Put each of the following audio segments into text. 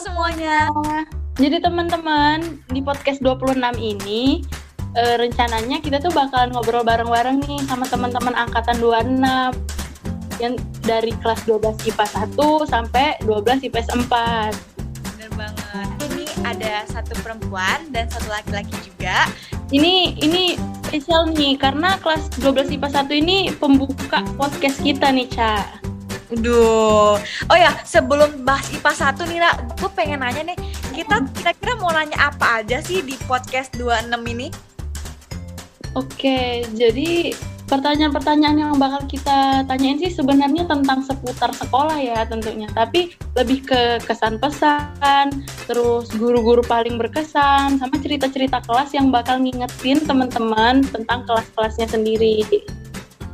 semuanya. Jadi teman-teman, di podcast 26 ini eh, rencananya kita tuh bakalan ngobrol bareng-bareng nih sama teman-teman angkatan 26 yang dari kelas 12 IPA 1 sampai 12 IPS 4. Bener banget. Ini ada satu perempuan dan satu laki-laki juga. Ini ini spesial nih karena kelas 12 IPA 1 ini pembuka podcast kita nih, Ca. Aduh. Oh ya, sebelum bahas IPA 1 nih, Ra, gue pengen nanya nih, kita kira-kira mau nanya apa aja sih di podcast 26 ini? Oke, jadi pertanyaan-pertanyaan yang bakal kita tanyain sih sebenarnya tentang seputar sekolah ya tentunya. Tapi lebih ke kesan pesan, terus guru-guru paling berkesan, sama cerita-cerita kelas yang bakal ngingetin teman-teman tentang kelas-kelasnya sendiri.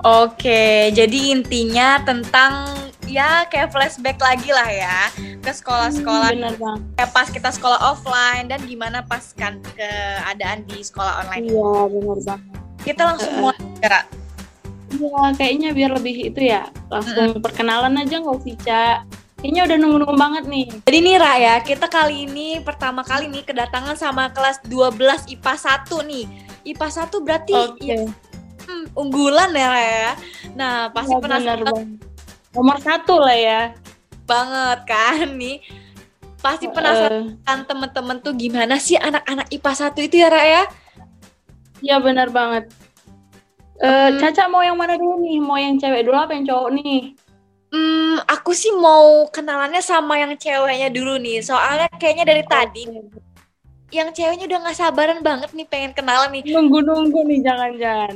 Oke, jadi intinya tentang ya kayak flashback lagi lah ya ke sekolah-sekolah bang. kayak pas kita sekolah offline dan gimana pas kan keadaan di sekolah online. Iya bener bang. Kita langsung mulai Ra. Iya kayaknya biar lebih itu ya langsung perkenalan aja nggak sih Ca? Kayaknya udah nunggu-nunggu banget nih. Jadi nih Ra ya, kita kali ini pertama kali nih kedatangan sama kelas 12 IPA 1 nih. IPA 1 berarti Oke. ya, hmm, unggulan ya Ra ya. Nah, pasti Iya, penasaran. Nomor satu lah ya. banget kan nih. Pasti penasaran kan temen-temen tuh gimana sih anak-anak IPA 1 itu ya Ra ya? Iya benar banget. Hmm. Caca mau yang mana dulu nih? Mau yang cewek dulu apa yang cowok nih? Hmm, aku sih mau kenalannya sama yang ceweknya dulu nih. Soalnya kayaknya dari tadi yang ceweknya udah gak sabaran banget nih pengen kenalan nih. Nunggu-nunggu nih jangan-jangan.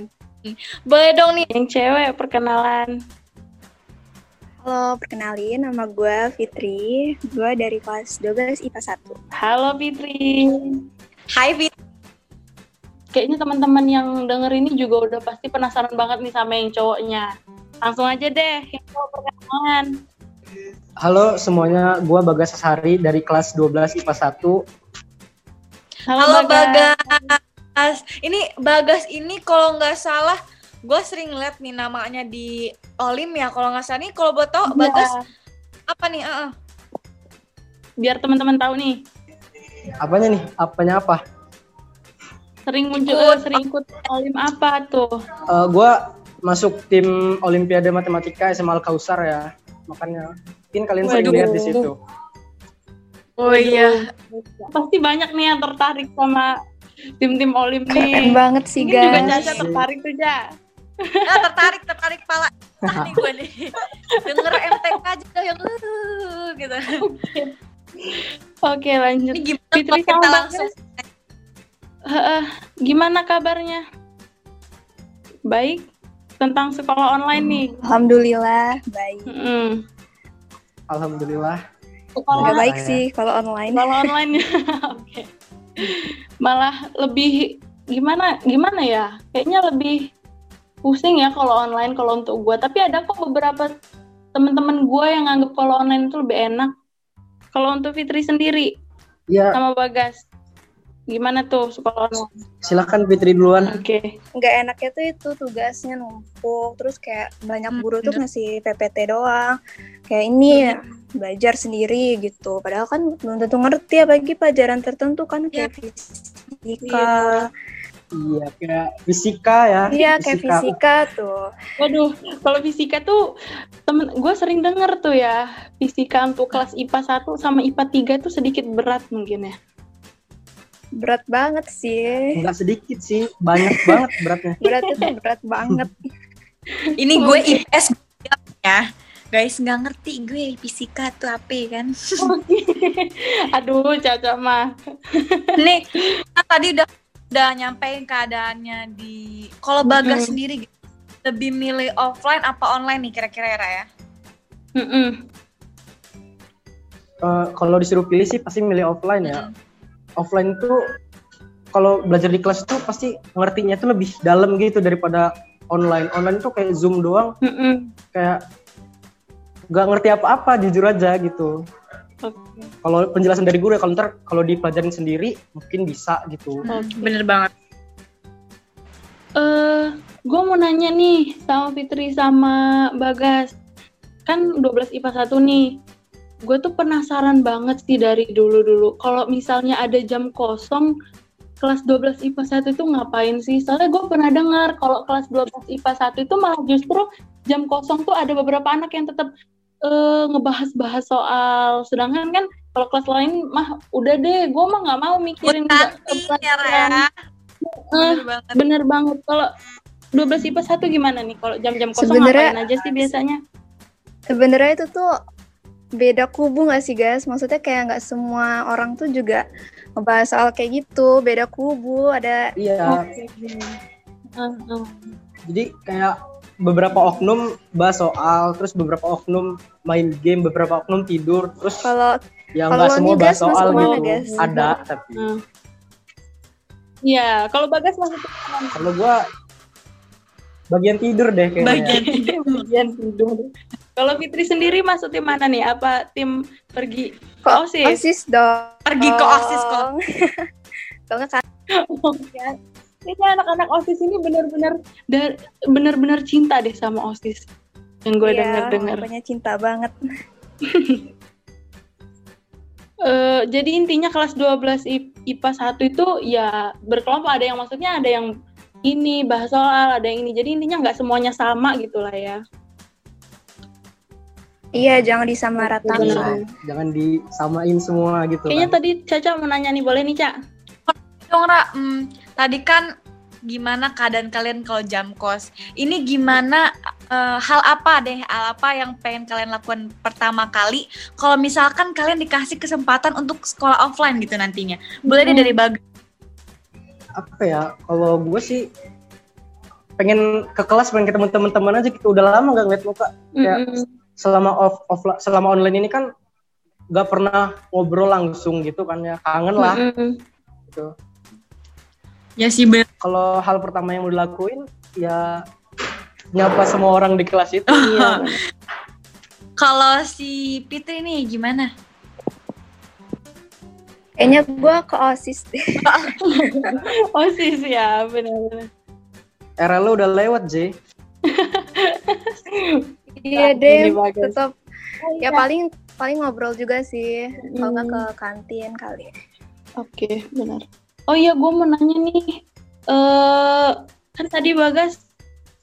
Boleh dong nih. Yang cewek perkenalan. Halo, perkenalin nama gue Fitri. Gue dari kelas 12 IPA 1. Halo Fitri. Hai Fit. Kayaknya teman-teman yang denger ini juga udah pasti penasaran banget nih sama yang cowoknya. Langsung aja deh, yang cowok perkenalan. Halo semuanya, gua Bagas Sasari dari kelas 12 IPA 1. Halo Bagas. Ini Bagas ini kalau nggak salah gue sering liat nih namanya di Olim ya kalau nggak salah nih kalau buat tau Iya, Bagas apa nih? Ah, ah. biar teman-teman tahu nih. Apanya nih? Apanya apa? Sering muncul, Ikut. eh, sering ikut olim apa tuh? Eh, gua masuk tim Olimpiade Matematika SMA Al Kausar ya. Makanya mungkin kalian sering Waduh. lihat di situ. Oh iya. Pasti banyak nih yang tertarik sama tim-tim olim Keren nih. banget sih, Mungkin juga guys. Caca tertarik tuh, Ja. Ah, tertarik tertarik pala. Ah, nih gue nih. Denger MTK aja udah yang uh, gitu. Oke, lanjut. Ini gimana Fitri kalau kita langsung Heeh, gimana kabarnya? Baik tentang sekolah online nih. Alhamdulillah, baik. Mm. Alhamdulillah. Sekolah Gak baik ya. sih kalau online. sekolah online. Oke. Malah lebih gimana gimana ya? Kayaknya lebih pusing ya kalau online kalau untuk gua. Tapi ada kok beberapa teman-teman gua yang nganggap kalau online itu lebih enak. Kalau untuk Fitri sendiri Ya, sama Bagas, gimana tuh sekolah online? silakan Fitri duluan. Oke. Nggak enaknya tuh itu tugasnya numpuk. Terus kayak banyak Hmm, guru tuh bener. ngasih PPT doang. Kayak ini ya, belajar sendiri gitu. Padahal kan belum tentu ngerti apalagi pelajaran tertentu kan kayak fisika. Iya, kayak fisika ya. Iya, kayak fisika tuh. Waduh, kalau fisika tuh temen gue sering denger tuh ya fisika untuk kelas IPA 1 sama IPA 3 tuh sedikit berat mungkin ya. Berat banget sih. Enggak sedikit sih, banyak banget beratnya. Berat itu berat banget. ini gue Oke. IPS ya. Guys nggak ngerti gue fisika tuh apa ya kan. Aduh, Caca mah. Nih, kan tadi udah udah nyampein keadaannya di kalau Bagas Mm-mm. sendiri gitu, lebih milih offline apa online nih kira-kira ya ya? Mm-mm. Eh, kalau disuruh pilih sih pasti milih offline ya. Offline tuh kalau belajar di kelas tuh pasti ngertinya tuh lebih dalam gitu daripada online. Online tuh kayak Zoom doang, Mm-mm. kayak nggak ngerti apa-apa jujur aja gitu. Kalau penjelasan dari guru ya kalau ntar kalau dipelajarin sendiri mungkin bisa gitu. Oke. Bener banget. Eh, gue mau nanya nih sama Fitri sama Bagas. Kan 12 IPA 1 nih. gue tuh penasaran banget sih dari dulu-dulu. Kalau misalnya ada jam kosong, kelas 12 IPA 1 itu ngapain sih? Soalnya gue pernah dengar kalau kelas 12 IPA 1 itu malah justru jam kosong tuh ada beberapa anak yang tetap uh, ngebahas-bahas soal. Sedangkan kan kalau kelas lain mah udah deh, gue mah nggak mau mikirin Nanti ya. Uh, Bener banget. bener banget. Kalau 12 IPA 1 gimana nih? Kalau jam-jam kosong Sebenarnya- ngapain aja sih biasanya? Sebenarnya itu tuh beda kubu nggak sih guys? Maksudnya kayak nggak semua orang tuh juga ngebahas soal kayak gitu. Beda kubu, ada Iya. Uh, uh. Jadi kayak beberapa oknum bahas soal, terus beberapa oknum main game, beberapa oknum tidur, terus kalau ya kalau nggak semua bahas soal gitu. Ada tapi Uh. Iya, kalau Bagas masuk kalau gua bagian tidur deh kayaknya. Bagian bagian tidur. Kalau Fitri sendiri masuk tim mana nih? Apa tim pergi ke OSIS? osis dong. pergi ke OSIS kok. Kalau nggak kan Kayaknya anak-anak OSIS ini benar-benar benar-benar cinta deh sama OSIS. Yang gue iya, dengar-dengar. pokoknya cinta banget. Eh, jadi intinya kelas 12 I- IPA 1 itu ya berkelompok ada yang maksudnya ada yang ini bahas soal, ada yang ini. Jadi intinya nggak semuanya sama gitu lah ya. Iya, jangan disamaratakan. Iya, jangan disamain semua gitu Kayaknya kan. tadi Caca mau nanya nih, boleh nih, Cak? Dong, Ra, hmm, tadi kan gimana keadaan kalian kalau jam kos? Ini gimana eh, hal apa deh, hal apa yang pengen kalian lakukan pertama kali kalau misalkan kalian dikasih kesempatan untuk sekolah offline gitu nantinya? Boleh deh Hmm. dari Bagas. apa ya kalau gue sih pengen ke kelas pengen ketemu teman-teman aja gitu udah lama gak ngeliat muka Ya. Selama off, off selama online ini kan gak pernah ngobrol langsung gitu kan ya kangen lah gitu Ya sih bener. kalau hal pertama yang mau dilakuin ya nyapa semua orang di kelas itu Iya. Kalau si Fitri nih gimana? Kayaknya gue ke osis deh. OSIS ya, benar-benar. era lo udah lewat J Iya deh, tetap ya Iya. paling paling ngobrol juga sih. Kalau nggak Hmm. ke kantin kali. Oke, benar. Oh iya, gue mau nanya nih. eh kan tadi Bagas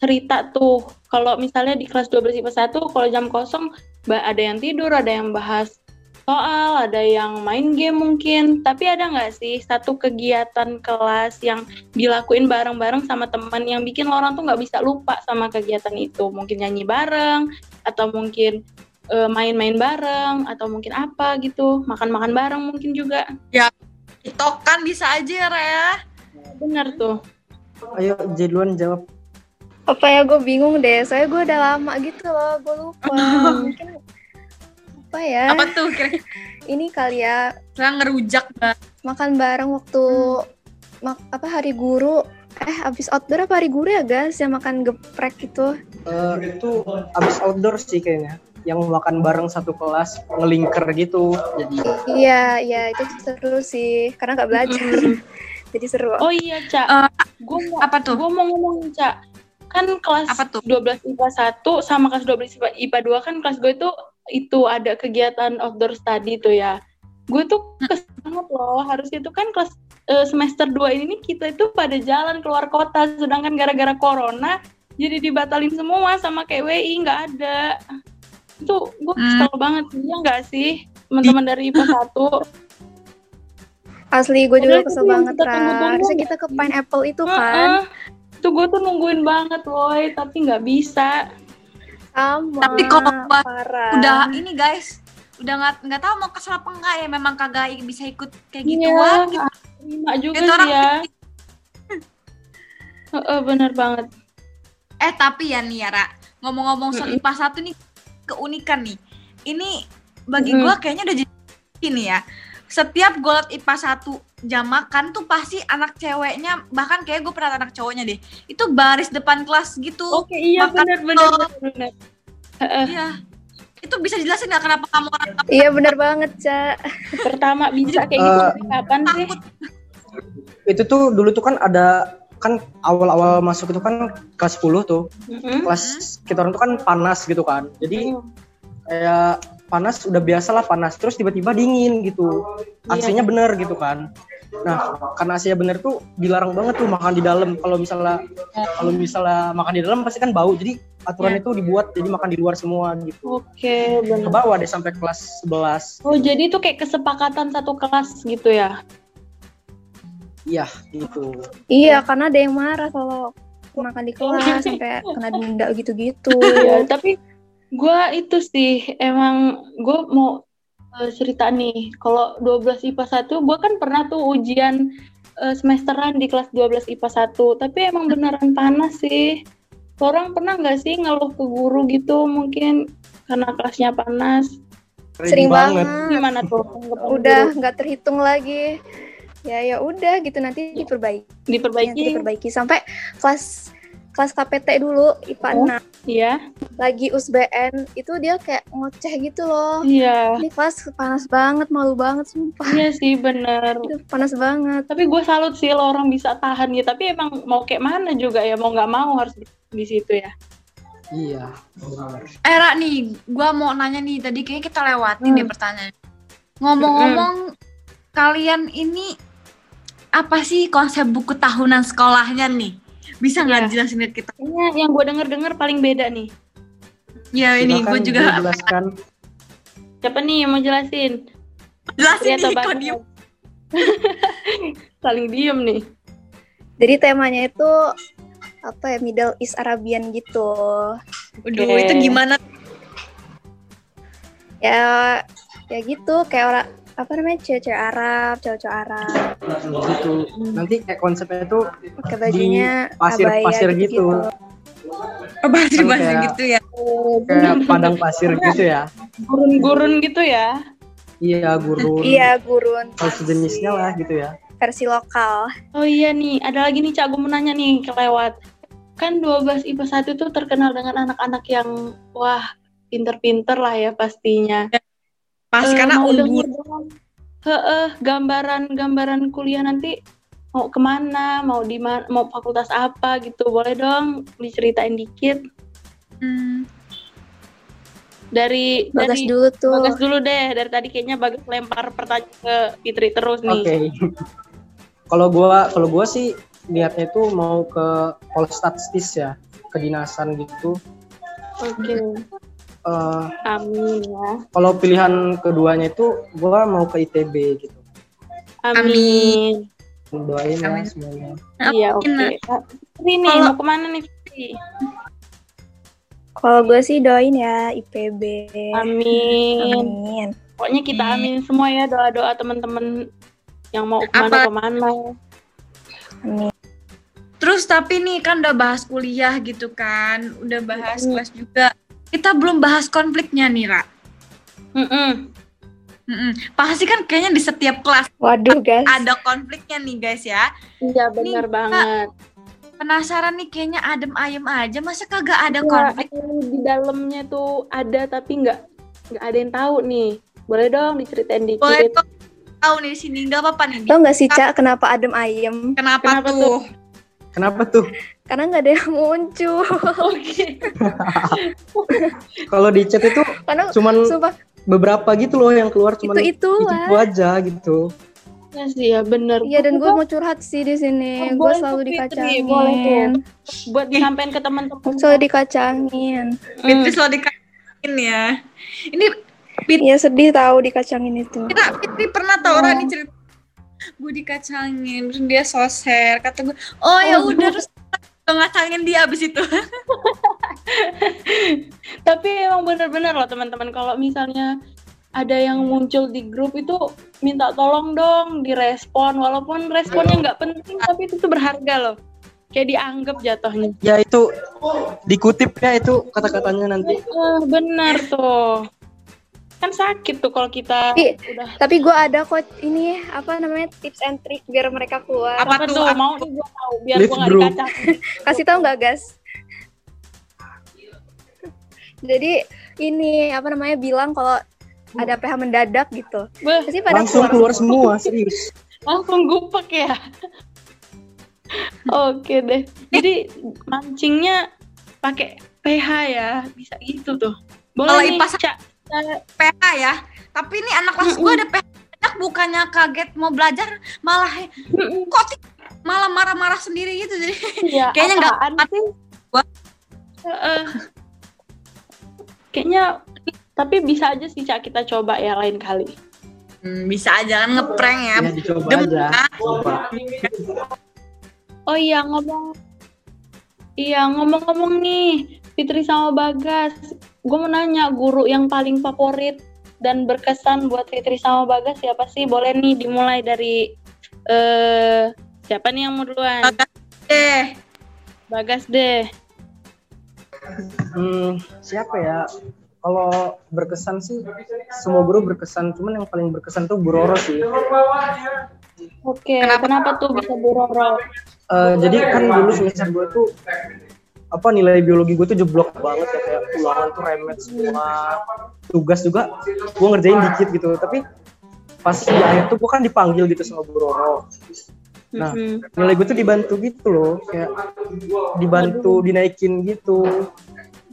cerita tuh, kalau misalnya di kelas 12 IPA 1, kalau jam kosong ada yang tidur, ada yang bahas soal, ada yang main game mungkin. Tapi ada nggak sih satu kegiatan kelas yang dilakuin bareng-bareng sama teman yang bikin orang tuh nggak bisa lupa sama kegiatan itu? Mungkin nyanyi bareng, atau mungkin eh, main-main bareng, atau mungkin apa gitu, makan-makan bareng mungkin juga. Tiktokan bisa aja, Rea. Bener tuh. ayo J duluan jawab Apa ya gue bingung deh. Soalnya gue udah lama gitu loh. Gue lupa. Mungkin apa ya? Apa tuh kira-kira Ini kali ya ngerujak banget. makan bareng waktu mak apa hari guru. Eh abis outdoor apa hari guru ya guys? Yang makan geprek gitu. Eh, itu abis outdoor sih kayaknya yang makan bareng satu kelas ngelingker gitu jadi Iya iya itu seru sih. Karena nggak belajar. Jadi seru. Oh iya, Cak. Eh, gue mau Apa tuh? gue mau ngomong, Cak. Kan kelas Apa tuh? 12 IPA 1 sama kelas 12 IPA, IPA 2 kan kelas gue itu itu ada kegiatan outdoor study tuh ya. Gue tuh kesel banget loh. Harusnya itu kan kelas eh, semester 2 ini nih kita itu pada jalan keluar kota sedangkan gara-gara corona jadi dibatalin semua sama kayak WI nggak ada. Itu gue kesel banget sih, ya nggak sih? Teman-teman dari IPA 1 Asli gue juga kesel banget kita tunggu-tunggu. Harusnya kita ke Pineapple itu kan. Heeh. Itu gue tuh nungguin banget, woy, tapi nggak bisa. Sama. Tapi kalau. Udah ini guys, udah nggak nggak tahu mau kesel apa enggak ya memang kagak bisa ikut kayak Iya, gituan gitu. terima juga Itu sih orang ya. Heeh, bener banget. Eh tapi ya nih ya, Ra, ngomong-ngomong soal. IPA 1 nih keunikan nih. Ini bagi Mm-mm. gua kayaknya udah jadi ini ya. Setiap gue liat IPA 1 jam makan tuh pasti anak ceweknya bahkan kayak gue pernah anak cowoknya deh. Itu baris depan kelas gitu. Oke, iya makan bener bener telur. bener. bener. Heeh, Iya. Itu bisa jelasin nggak kenapa kamu orang Iya bener banget, Ca. pertama bisa kayak gitu dari kapan sih? itu tuh dulu tuh kan ada kan awal-awal masuk itu kan kelas 10 tuh Mm-mm. kelas kita orang tuh kan panas gitu kan jadi kayak panas udah biasa lah panas terus tiba-tiba dingin gitu AC-nya Iya. bener gitu kan nah karena AC-nya bener tuh dilarang banget tuh makan di dalam kalau misalnya kalau misalnya makan di dalam pasti kan bau jadi aturan Iya. itu dibuat jadi makan di luar semua gitu Oke, ke benar. bawah deh sampai kelas 11 Oh, jadi itu kayak kesepakatan satu kelas gitu ya? Iya gitu Iya, karena ada yang marah kalau makan di kelas sampai kena denda gitu-gitu. Iya, tapi gue itu sih emang gue mau eh, cerita nih. Kalau 12 IPA 1, gue kan pernah tuh ujian eh, semesteran di kelas 12 IPA 1, tapi emang beneran panas sih. Orang pernah nggak sih ngeluh ke guru gitu mungkin karena kelasnya panas? Sering banget. Gimana tuh? Udah nggak terhitung lagi. Ya ya udah gitu nanti diperbaiki. Nanti diperbaiki? diperbaiki sampai kelas kelas KPT dulu IPA Oh. 6 Iya, lagi USBN itu dia kayak ngoceh gitu loh. iya, Ini kelas panas banget, malu banget sumpah. iya sih bener. Itu panas banget. Tapi gue salut sih lo orang bisa tahan ya. Tapi emang mau kayak mana juga ya mau nggak mau harus di, di situ ya. iya. Era nih, gua mau nanya nih tadi kayaknya kita lewatin Hmm. deh pertanyaan. Ngomong-ngomong, kalian ini apa sih konsep buku tahunan sekolahnya nih? Bisa nggak Iya. jelasin ke kita? Kayaknya yang gue denger-denger paling beda nih. Ya ini gue juga dijelaskan Siapa nih yang mau jelasin? jelasin nih kok diem. Saling diem nih. Jadi temanya itu apa ya Middle East Arabian gitu. Aduh, Oke. itu gimana? Ya ya gitu kayak orang apa namanya cewek-cewek Arab, cowok-cowok Arab. gitu nanti kayak konsepnya itu Pakai bajunya pasir-pasir abaya gitu. Bahasa bahasa kayak- gitu ya. kayak padang pasir gitu ya Gurun-gurun gitu ya. iya gurun Iya, gurun. atau sejenisnya lah gitu ya Versi lokal. Oh iya nih, ada lagi nih Cak, gue mau nanya nih kelewat. Kan 12 IPA 1 tuh terkenal dengan anak-anak yang wah pinter-pinter lah ya pastinya. Pas Eh, karena denger dong. Heeh, gambaran-gambaran kuliah nanti mau ke mana, mau di mana, mau fakultas apa gitu, boleh dong diceritain dikit. Hmm, dari Bagas dari dulu tuh. Bagas dulu deh, dari tadi kayaknya Bagas lempar pertanyaan ke Fitri terus oke. Nih. kalau gua kalau gua sih niatnya itu mau ke Polstatistis ya kedinasan gitu. Oke, Eh, amin ya. kalau pilihan keduanya itu gua mau ke ITB gitu Amin. doain ya semuanya Iya, oke. Kak, Fitri nih, Kalau- mau ke mana nih Fitri? Kalau gue sih doain ya IPB. Amin. Amin. Pokoknya kita Amin. semua ya doa-doa teman-teman yang mau ke mana-kemana. Amin. Terus tapi nih kan udah bahas kuliah gitu kan, udah bahas Hmm. kelas juga. Kita belum bahas konfliknya nih, Ra. Mm-mm. Mm-mm. Pasti kan kayaknya di setiap kelas Waduh, guys. ada konfliknya nih guys ya. Iya benar banget. Penasaran nih kayaknya adem ayem aja, masa kagak ada Iya, konflik? di dalamnya tuh ada tapi nggak nggak ada yang tahu nih. Boleh dong diceritain dikit. Boleh tuh tahu nih sini nggak apa-apa nih. Tau gak sih, Cak, kenapa adem ayem? Kenapa, Kenapa tuh? kenapa tuh Karena nggak ada yang muncul. Oke. kalau di chat itu Karena cuman sumpah beberapa gitu loh yang keluar cuman itu itu itu, aja gitu Ya sih ya bener. Iya dan gue mau curhat sih di sini. Oh, gue selalu Fitri, dikacangin. boleh tuh. buat disampaikan ke teman-teman. Selalu dikacangin. Fitri selalu dikasihin ya. Ini Iya sedih tahu dikacangin itu. kita Fitri pernah tahu orang nih cerita gue dikacangin terus dia soser kata gue oh ya Oh. udah terus gue ngacangin dia abis itu Tapi emang bener-bener loh teman-teman kalau misalnya ada yang muncul di grup itu minta tolong dong direspon walaupun responnya nggak penting tapi itu tuh berharga loh. Kayak dianggap jatuhnya. ya itu dikutip ya itu kata-katanya nanti Ah, bener tuh. Kan sakit tuh kalau kita Tapi- udah Tapi gue ada kok ini apa namanya tips and trick biar mereka keluar. Apa apa tuh? Apa mau nih gue tahu biar gue nggak dikacang. Kasih tahu nggak guys? Jadi ini apa namanya bilang kalau ada PH mendadak gitu. Pasti pada langsung keluar semua serius langsung gupek ya. Oke deh. Jadi mancingnya pakai PH ya, bisa gitu tuh. Kalau Boleh IPA Cak. PH ya. Tapi ini anak kelas gue ada PH banyak bukannya kaget mau belajar malah kok ti- malah marah-marah sendiri gitu jadi Ya, Kayaknya nggak sih? Kayaknya tapi bisa aja sih Cak kita coba ya lain kali. Hmm, bisa aja kan ngeprank ya. Ya dicoba Dem- aja. Coba. Oh iya ngomong Iya ngomong-ngomong nih Fitri sama Bagas Gue mau nanya guru yang paling favorit Dan berkesan buat Fitri sama Bagas siapa sih? Boleh nih dimulai dari eh Siapa nih yang mau duluan? Bagas Eh, Bagas deh Hmm, siapa ya? Kalau berkesan sih semua guru berkesan, cuman yang paling berkesan tuh Bu Roro sih. Oke Kenapa? kenapa, tuh bisa Bu Roro? Eh, jadi kan dulu semester gue tuh apa nilai biologi gue tuh jeblok banget ya kayak ulangan tuh remet semua. Tugas juga gue ngerjain dikit gitu tapi pas di akhir tuh gue kan dipanggil gitu sama Bu Roro. Nah nilai gue tuh dibantu gitu loh kayak dibantu dinaikin gitu.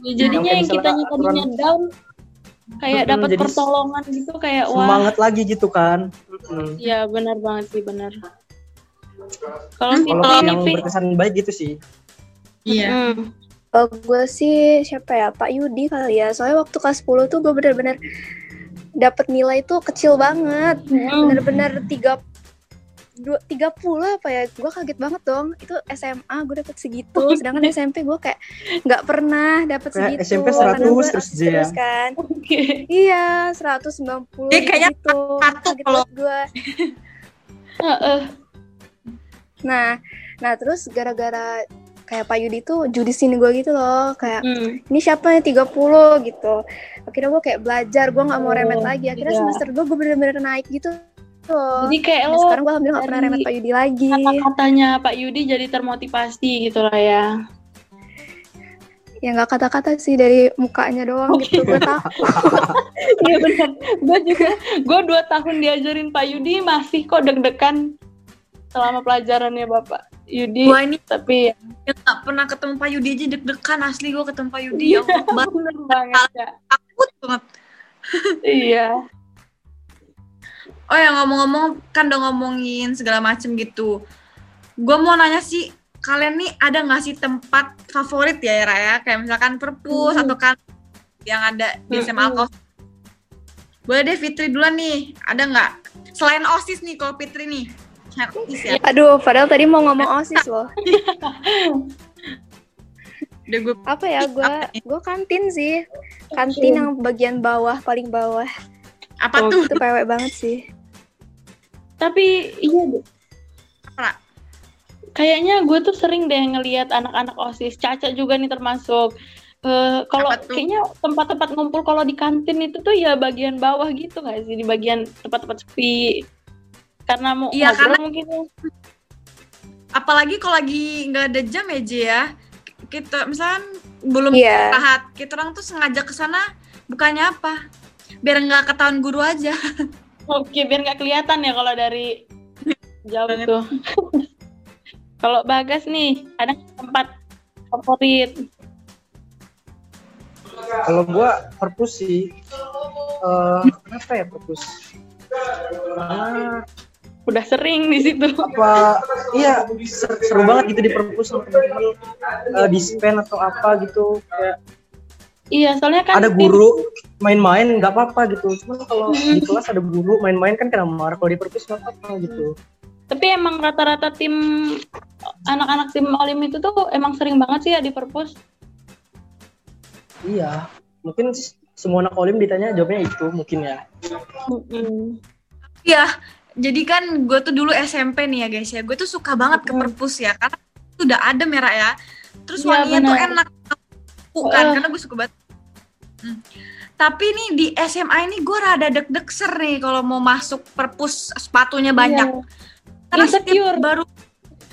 Ya, jadinya Yang yang kita tadinya down kayak dapat pertolongan gitu kayak wah. semangat lagi gitu kan. Iya benar banget sih benar. Kalau yang berkesan baik gitu sih iya. Mm. Kalau gue sih siapa ya Pak Yudi kali ya. Soalnya waktu kelas 10 tuh gue bener-bener dapat nilai tuh kecil banget. Mm. Bener-bener tiga dua tiga puluh apa ya gue kaget banget dong itu SMA gue dapet segitu sedangkan SMP gue kayak nggak pernah dapet segitu SMP karena 100 gue terus dia. terus kan Oke. iya 190 Dia kayaknya gitu satu kaget kalau- gue Heeh. nah nah terus gara-gara kayak Pak Yudi tuh judisin gue gitu loh kayak Mm. ini siapa nih 30 gitu akhirnya gue kayak belajar gue nggak mau remet Oh, lagi akhirnya iya. semester 2 gue bener-bener naik gitu loh Jadi kayak Nah, lo sekarang gue alhamdulillah nggak pernah remet Pak Yudi lagi kata-katanya Pak Yudi jadi termotivasi gitu lah ya. ya nggak kata-kata sih dari mukanya doang gitu gue takut Iya benar. Gue juga, gue dua tahun diajarin Pak Yudi masih kok deg-degan selama pelajarannya Bapak Yudi. Gua ini Tapi ya nggak pernah ketemu Pak Yudi aja deg-degan asli gue ketemu Pak Yudi ya Allah, banget bener banget ya. takut banget. Iya. Oh ya ngomong-ngomong kan udah ngomongin segala macem gitu. Gue mau nanya sih kalian nih ada nggak sih tempat favorit ya Ra ya kayak misalkan perpus Hmm. atau kan yang ada di SMA Hmm. Boleh deh Fitri duluan nih, ada nggak? Selain OSIS nih kalau Fitri nih. OSIS ya. aduh padahal tadi mau ngomong osis loh Udah gue apa ya gue gue kantin sih kantin yang bagian bawah paling bawah apa Oh, tuh? itu pewek banget sih Tapi iya deh. Apa? Kayaknya gue tuh sering deh ngelihat anak-anak OSIS, Caca juga nih termasuk. Eh, kalau kayaknya tempat-tempat ngumpul kalau di kantin itu tuh ya bagian bawah gitu nggak sih di bagian tempat-tempat sepi. Karena mau Iya, ngobrol karena- mungkin. Apalagi kalau lagi nggak ada jam ya J ya. Kita misalkan belum iya istirahat, kita orang tuh sengaja ke sana bukannya apa? Biar nggak ketahuan guru aja. Oke, biar nggak kelihatan ya kalau dari jauh Banget. tuh. kalau Bagas nih, ada tempat favorit? Kalau gua perpus sih, eh apa ya perpus? Ah, Udah sering di situ. apa? Iya, ser- seru banget gitu di perpus eh, di span atau apa gitu. Kayak Iya, soalnya kan ada guru main-main nggak apa-apa gitu. Cuman kalau di kelas ada guru main-main kan kena marah. Kalau di perpus nggak apa-apa gitu. Tapi emang rata-rata tim anak-anak tim Olim itu tuh emang sering banget sih ya di perpus. Iya, mungkin semua anak olim ditanya jawabnya itu mungkin ya. Iya, jadi kan gue tuh dulu SMP nih ya guys ya. Gue tuh suka banget ke perpus ya, karena itu udah ada merah ya. Terus Iya, wanginya tuh enak. Bukan, Uh. karena gue suka banget. Hmm. Tapi nih di SMA ini gue rada deg-degser nih kalau mau masuk perpus sepatunya banyak. Iya. Karena Insecure. setiap baru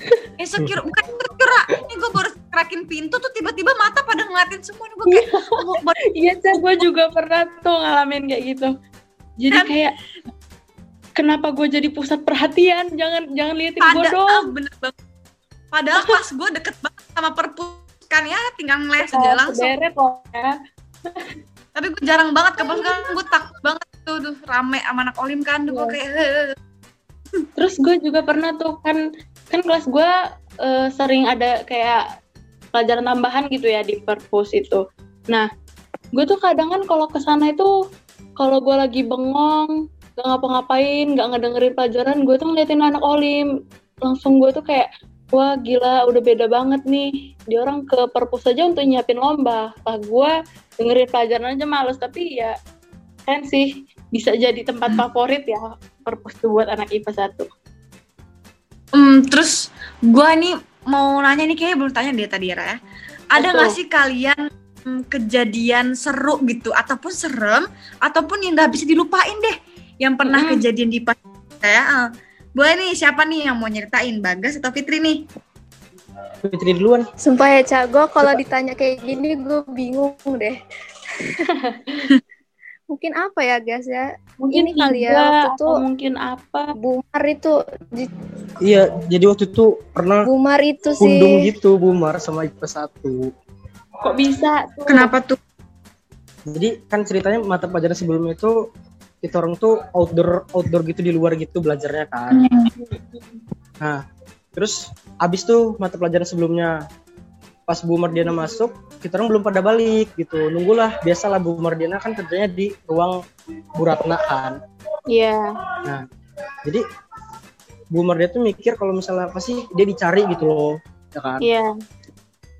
insecure bukan insecure Ra. ini gue baru kerakin pintu tuh tiba-tiba mata pada ngeliatin semua nih gue kayak oh, baru Iya, gue juga pernah tuh ngalamin kayak gitu. Jadi Dan- kayak kenapa gue jadi pusat perhatian? Jangan jangan liatin gue dong. ah, bener banget padahal pas gue deket banget sama perpus kan ya tinggal ngeles aja langsung Sederet loh ya. tapi gue jarang banget ke pos kan gue takut banget tuh, tuh rame sama anak olim kan tuh gue Iya. kayak "Eh, Terus gue juga pernah tuh kan kan kelas gue eh, sering ada kayak pelajaran tambahan gitu ya di perpus itu. Nah, gue tuh kadang kan kalau ke sana itu kalau gue lagi bengong, gak ngapa-ngapain, gak ngedengerin pelajaran, gue tuh ngeliatin anak olim. Langsung gue tuh kayak, wah gila udah beda banget nih. Dia orang ke perpus aja untuk nyiapin lomba. Lah gue dengerin pelajaran aja males, tapi ya kan sih bisa jadi tempat favorit ya perpus tuh buat anak IPA 1. Hmm, terus gue nih mau nanya nih kayaknya belum tanya dia tadi ya Ra, ya. Ada nggak sih kalian hmm, kejadian seru gitu ataupun serem ataupun yang nggak bisa dilupain deh yang pernah Mm-mm. kejadian di pas ya? eh. Boleh nih siapa nih yang mau nyeritain Bagas atau Fitri nih? Fitri duluan. Sumpah ya, Cak, gue kalau ditanya kayak gini gue bingung deh. Mungkin apa ya, guys ya? Mungkin Ini kali ya, waktu tuh- mungkin apa? Bumar itu, di, Iya, jadi waktu itu pernah Bumar itu kundung sih. gitu Bumar sama IPA 1. Kok bisa tuh? Kenapa tuh? Jadi kan ceritanya mata pelajaran sebelumnya itu kita orang tuh outdoor outdoor gitu di luar gitu belajarnya kan. Nah, terus abis tuh mata pelajaran sebelumnya pas Bu Mardiana masuk, kita orang belum pada balik gitu. Nunggulah biasalah Bu Mardiana kan kerjanya di ruang Bu Ratna kan. Iya. Jadi Bu Mardiana tuh mikir kalau misalnya pasti dia dicari gitu loh, ya kan. Iya.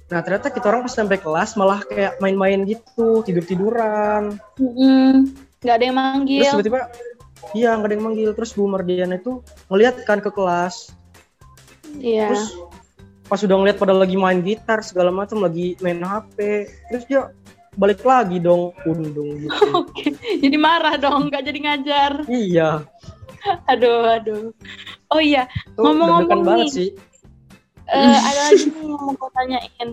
Nah ternyata kita orang pas sampai kelas malah kayak main-main gitu, tidur-tiduran. Mm-mm. Nggak ada yang manggil. Terus tiba-tiba, iya nggak ada yang manggil. Terus Bu Mardiana itu ngeliat kan ke kelas. Iya. Terus pas udah ngeliat pada lagi main gitar segala macam, lagi main HP. Terus dia balik lagi dong, undung gitu. Oke. Jadi marah dong, nggak jadi ngajar. iya, Aduh, aduh. Oh iya, Ngomong-ngomong nih. sih. eh, ada lagi nih yang mau gue tanyain.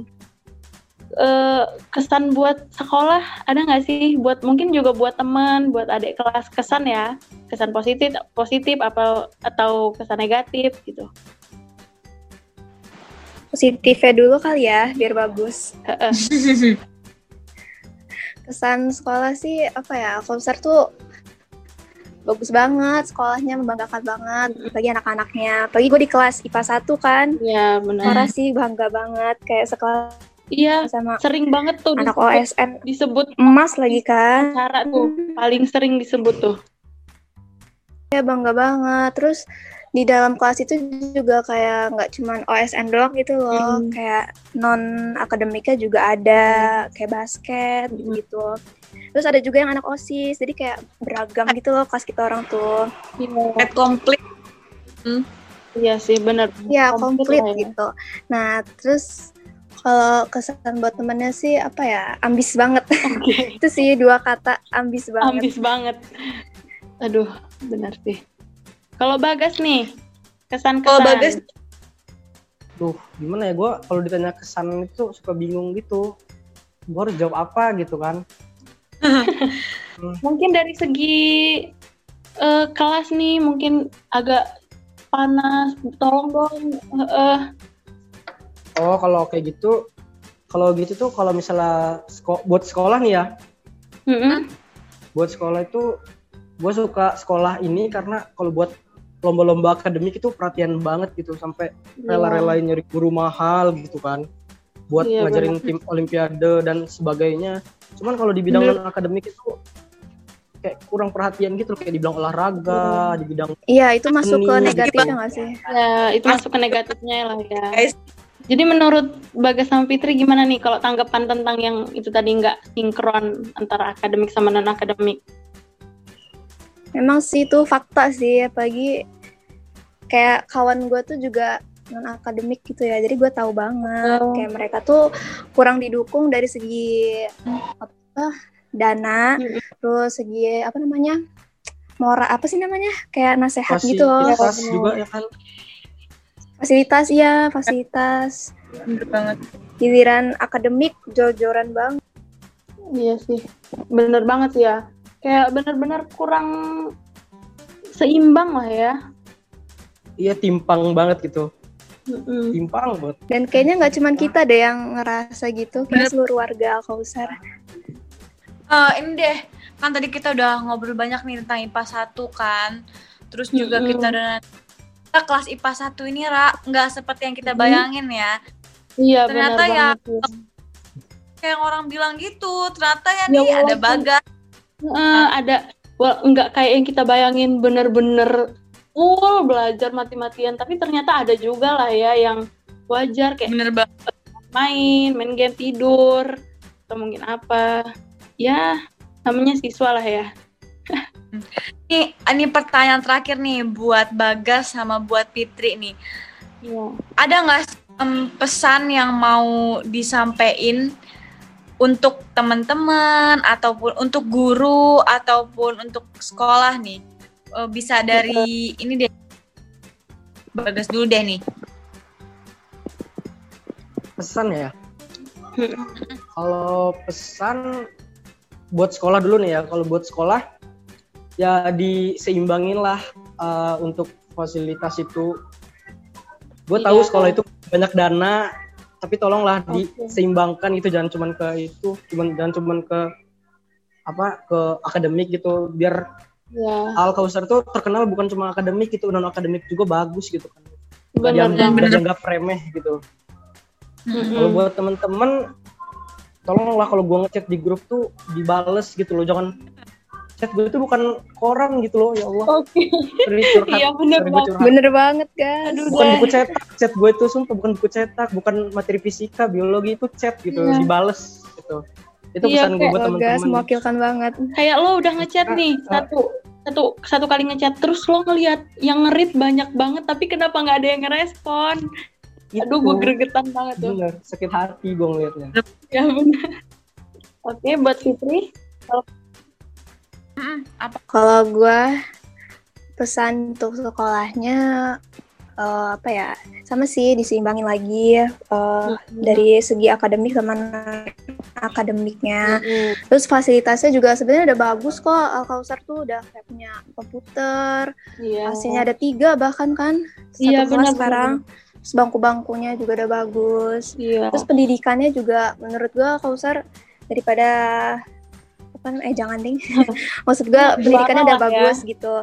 Eh, kesan buat sekolah ada nggak sih? Buat mungkin juga buat teman, buat adik kelas kesan ya, kesan positif, positif apa atau kesan negatif gitu. Positifnya dulu kali ya, biar bagus. Kesan sekolah sih, apa ya, Komsar tuh bagus banget, sekolahnya membanggakan banget, bagi anak-anaknya. Apalagi gue di kelas IPA 1 kan, Iya benar. Parah sih, bangga banget, kayak sekolah Iya, sama sering banget tuh anak disebut, OSN disebut emas lagi kan. cara tuh paling sering disebut tuh. Ya bangga banget. Terus di dalam kelas itu juga kayak nggak cuman OSN doang gitu loh, Hmm. kayak non akademiknya juga ada, kayak basket Hmm. gitu. Terus ada juga yang anak osis, jadi kayak beragam gitu loh kelas kita orang tuh. Iya, Pet komplit. iya sih benar. Ya Komplit komplit ya. gitu. Nah terus kalau kesan buat temennya sih apa ya ambis banget. Oke. itu sih dua kata ambis banget. Ambis banget. Aduh, benar sih. Kalau Bagas nih, kesan-kesan. Kalau Bagas Tuh, gimana ya gue kalau ditanya kesan itu suka bingung gitu. Gue harus jawab apa gitu kan. mungkin dari segi eh, kelas nih mungkin agak panas. Tolong dong. eh, eh, Oh, kalau kayak gitu, kalau gitu tuh kalau misalnya seko- buat sekolah nih ya, mm-mm. buat sekolah itu gue suka sekolah ini karena kalau buat lomba-lomba akademik itu perhatian banget gitu sampai rela-relain nyari guru mahal gitu kan buat Iya, ngajarin tim olimpiade dan sebagainya cuman kalau di bidang Bener. non akademik itu kayak kurang perhatian gitu kayak di bidang olahraga di bidang Iya itu masuk ke negatifnya gitu. nggak sih? Ya, itu masuk ke negatifnya lah ya. Guys. Jadi menurut Bagas sama Fitri gimana nih kalau tanggapan tentang yang itu tadi nggak sinkron antara akademik sama non akademik? Memang sih itu fakta sih, apalagi kayak kawan gue tuh juga non akademik gitu ya, jadi gue tahu banget Oh. kayak mereka tuh kurang didukung dari segi apa dana, Mm-mm. terus segi apa namanya mora apa sih namanya kayak nasehat gitu loh, fasilitas juga ya kan fasilitas iya fasilitas, bener banget. giliran akademik jor-joran banget. Iya sih, bener banget sih ya. Kayak bener-bener kurang seimbang lah ya. iya timpang banget gitu Mm-mm. timpang banget Dan kayaknya nggak cuman kita deh yang ngerasa gitu, kayak seluruh warga Alkausar. Eh, ini deh, kan tadi kita udah ngobrol banyak nih tentang IPA 1 kan. Terus juga Mm-mm. kita udah kita kelas IPA 1 ini Ra, nggak seperti yang kita bayangin ya. Iya Ternyata benar ya, banget. ya. Kayak orang bilang gitu, ternyata ya, Ya nih ada bagas. Eh, ada wah, nggak kayak yang kita bayangin bener-bener full belajar mati-matian tapi ternyata ada juga lah ya yang wajar kayak Bener banget. main main game tidur atau mungkin apa ya namanya siswa lah ya Nih, ini pertanyaan terakhir nih buat Bagas sama buat Fitri nih. Iya. Ada nggak em, pesan yang mau disampaikan untuk teman-teman ataupun untuk guru ataupun untuk sekolah nih? Eh, bisa dari ini deh. Bagas dulu deh nih. pesan ya kalau pesan buat sekolah dulu nih ya kalau buat sekolah ya diseimbangin lah eh, untuk fasilitas itu. Gue tahu Iya. sekolah itu banyak dana tapi tolonglah Oke. diseimbangkan itu. Jangan cuman ke itu cuman jangan cuman ke apa ke akademik gitu. Biar ya Al Kausar tuh terkenal bukan cuma akademik itu non akademik juga bagus gitu kan. Banget dianggap remeh gitu. Mm-mm. kalau buat temen-temen tolonglah kalau gua ngechat di grup tuh dibales gitu loh. Jangan chat gue itu bukan koran gitu loh ya Allah oke curhat, Iya, bener banget. curhat. Bener banget guys. Aduh, bukan buku cetak chat gue itu sumpah bukan buku cetak bukan materi fisika biologi itu chat gitu Iya. dibales gitu itu Iya, pesan gue buat Bagas temen-temen mewakilkan banget. kayak lo udah ngechat nih satu satu satu kali ngechat terus lo ngelihat yang ngerit banyak banget tapi kenapa nggak ada yang ngerespon Gitu. aduh gue gregetan banget tuh bener sakit hati gue ngeliatnya ya benar oke buat Fitri Apa? Kalau gue pesan untuk sekolahnya eh, apa ya sama sih diseimbangin lagi eh, dari segi akademik sama akademiknya. Terus fasilitasnya juga sebenarnya udah bagus kok. Al Kausar tuh udah kayak punya komputer, AC-nya ada tiga bahkan kan. Satu Iya, kelas benar, sekarang. Terus bangku-bangkunya juga udah bagus. iya Terus pendidikannya juga menurut gua Kausar daripada apa eh jangan ding. Maksud Juara pendidikannya udah ya. bagus gitu.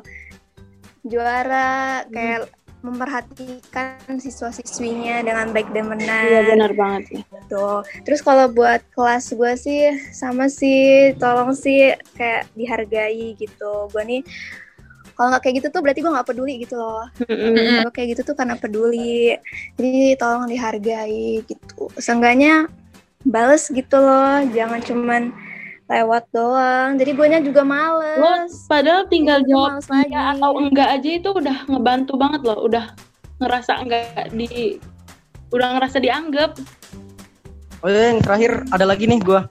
Juara kayak memperhatikan siswa-siswinya dengan baik dan benar iya benar banget ya gitu. Terus kalau buat kelas gue sih sama sih, tolong sih kayak dihargai gitu. Gue nih kalau nggak kayak gitu tuh berarti gue nggak peduli gitu loh. Kalau kayak gitu tuh karena peduli. Jadi tolong dihargai gitu. Seenggaknya bales gitu loh, jangan cuman lewat doang. Jadi gue juga males. padahal tinggal Jadinya jawab males lagi. iya atau enggak aja itu udah ngebantu banget loh. Udah ngerasa enggak di udah ngerasa dianggap. Oh iya yang terakhir ada lagi nih gue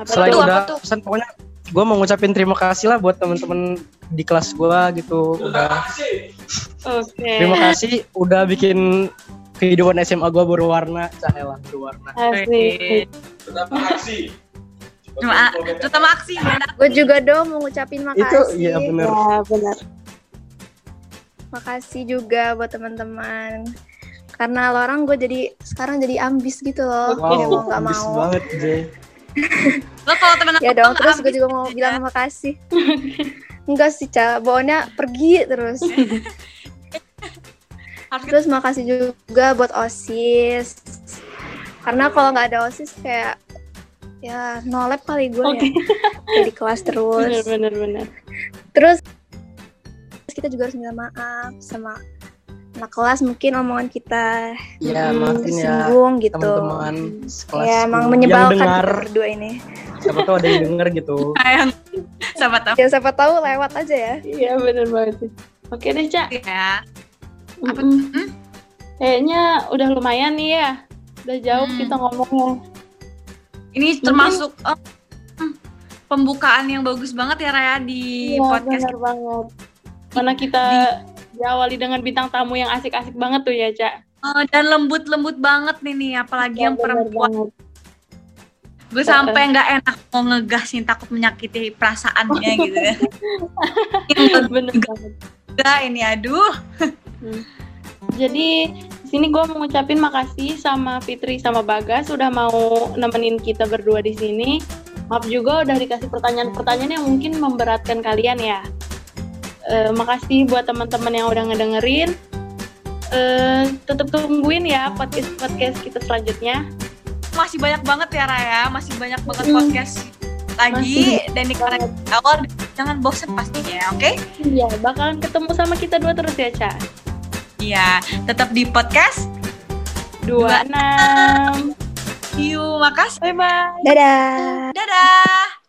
apa selain tuh, udah tuh? pesan pokoknya gue mau ngucapin terima kasih lah buat temen-temen di kelas gue gitu. Udah. Oke. Terima kasih udah bikin kehidupan SMA gue berwarna cahelah berwarna. Asik. Cuma, terutama aksi benar. Gue juga dong mau ngucapin makasih. itu iya bener ya benar Makasih juga buat teman-teman. Karena lo orang gue jadi sekarang jadi ambis gitu loh. Wow, Jadi mau nggak ambis mau. banget Jay Lo kalau temen Ya dong, terus gue juga mau bilang makasih. Enggak sih, Ca. Bawaannya pergi terus. Terus makasih juga buat OSIS. Karena kalau nggak ada OSIS kayak ya no lab kali gue Oke. ya. Jadi kelas terus. benar benar Terus kita juga harus minta maaf sama anak kelas mungkin omongan kita ya Hmm, maafin ya singgung gitu. teman-teman sekelas Ya emang yang menyebalkan dengar kita berdua ini. siapa tahu ada yang denger gitu sayang sama tahu Ya siapa tahu lewat aja ya. iya benar banget sih oke deh cak ya. Apa. Hmm? kayaknya udah lumayan nih ya udah jauh Hmm. kita ngomongnya Ini termasuk eh, hmm, pembukaan yang bagus banget ya Raya di Iya, podcast benar banget. Mana kita diawali dengan bintang tamu yang asik-asik banget tuh ya cak Eh, dan lembut-lembut banget nih nih apalagi yang Iya, benar perempuan. banget. gue sampai nggak enak mau ngegas nih takut menyakiti perasaannya gitu ya. Yang bener banget. enggak ini aduh Jadi di sini gue mau ngucapin makasih sama Fitri sama Bagas sudah mau nemenin kita berdua di sini. Maaf juga udah dikasih pertanyaan-pertanyaan yang mungkin memberatkan kalian ya. Eh, makasih buat teman-teman yang udah ngedengerin. Eh, tetap tungguin ya podcast-podcast kita selanjutnya. Masih banyak banget ya Raya, masih banyak banget Hmm. podcast lagi Masih dan nikmatin awal jangan bosan pastinya, oke? Iya, bakalan ketemu sama kita dua terus ya, Ca. Iya, tetap di podcast. 26. See you, makasih. Bye-bye. Dadah. Dadah.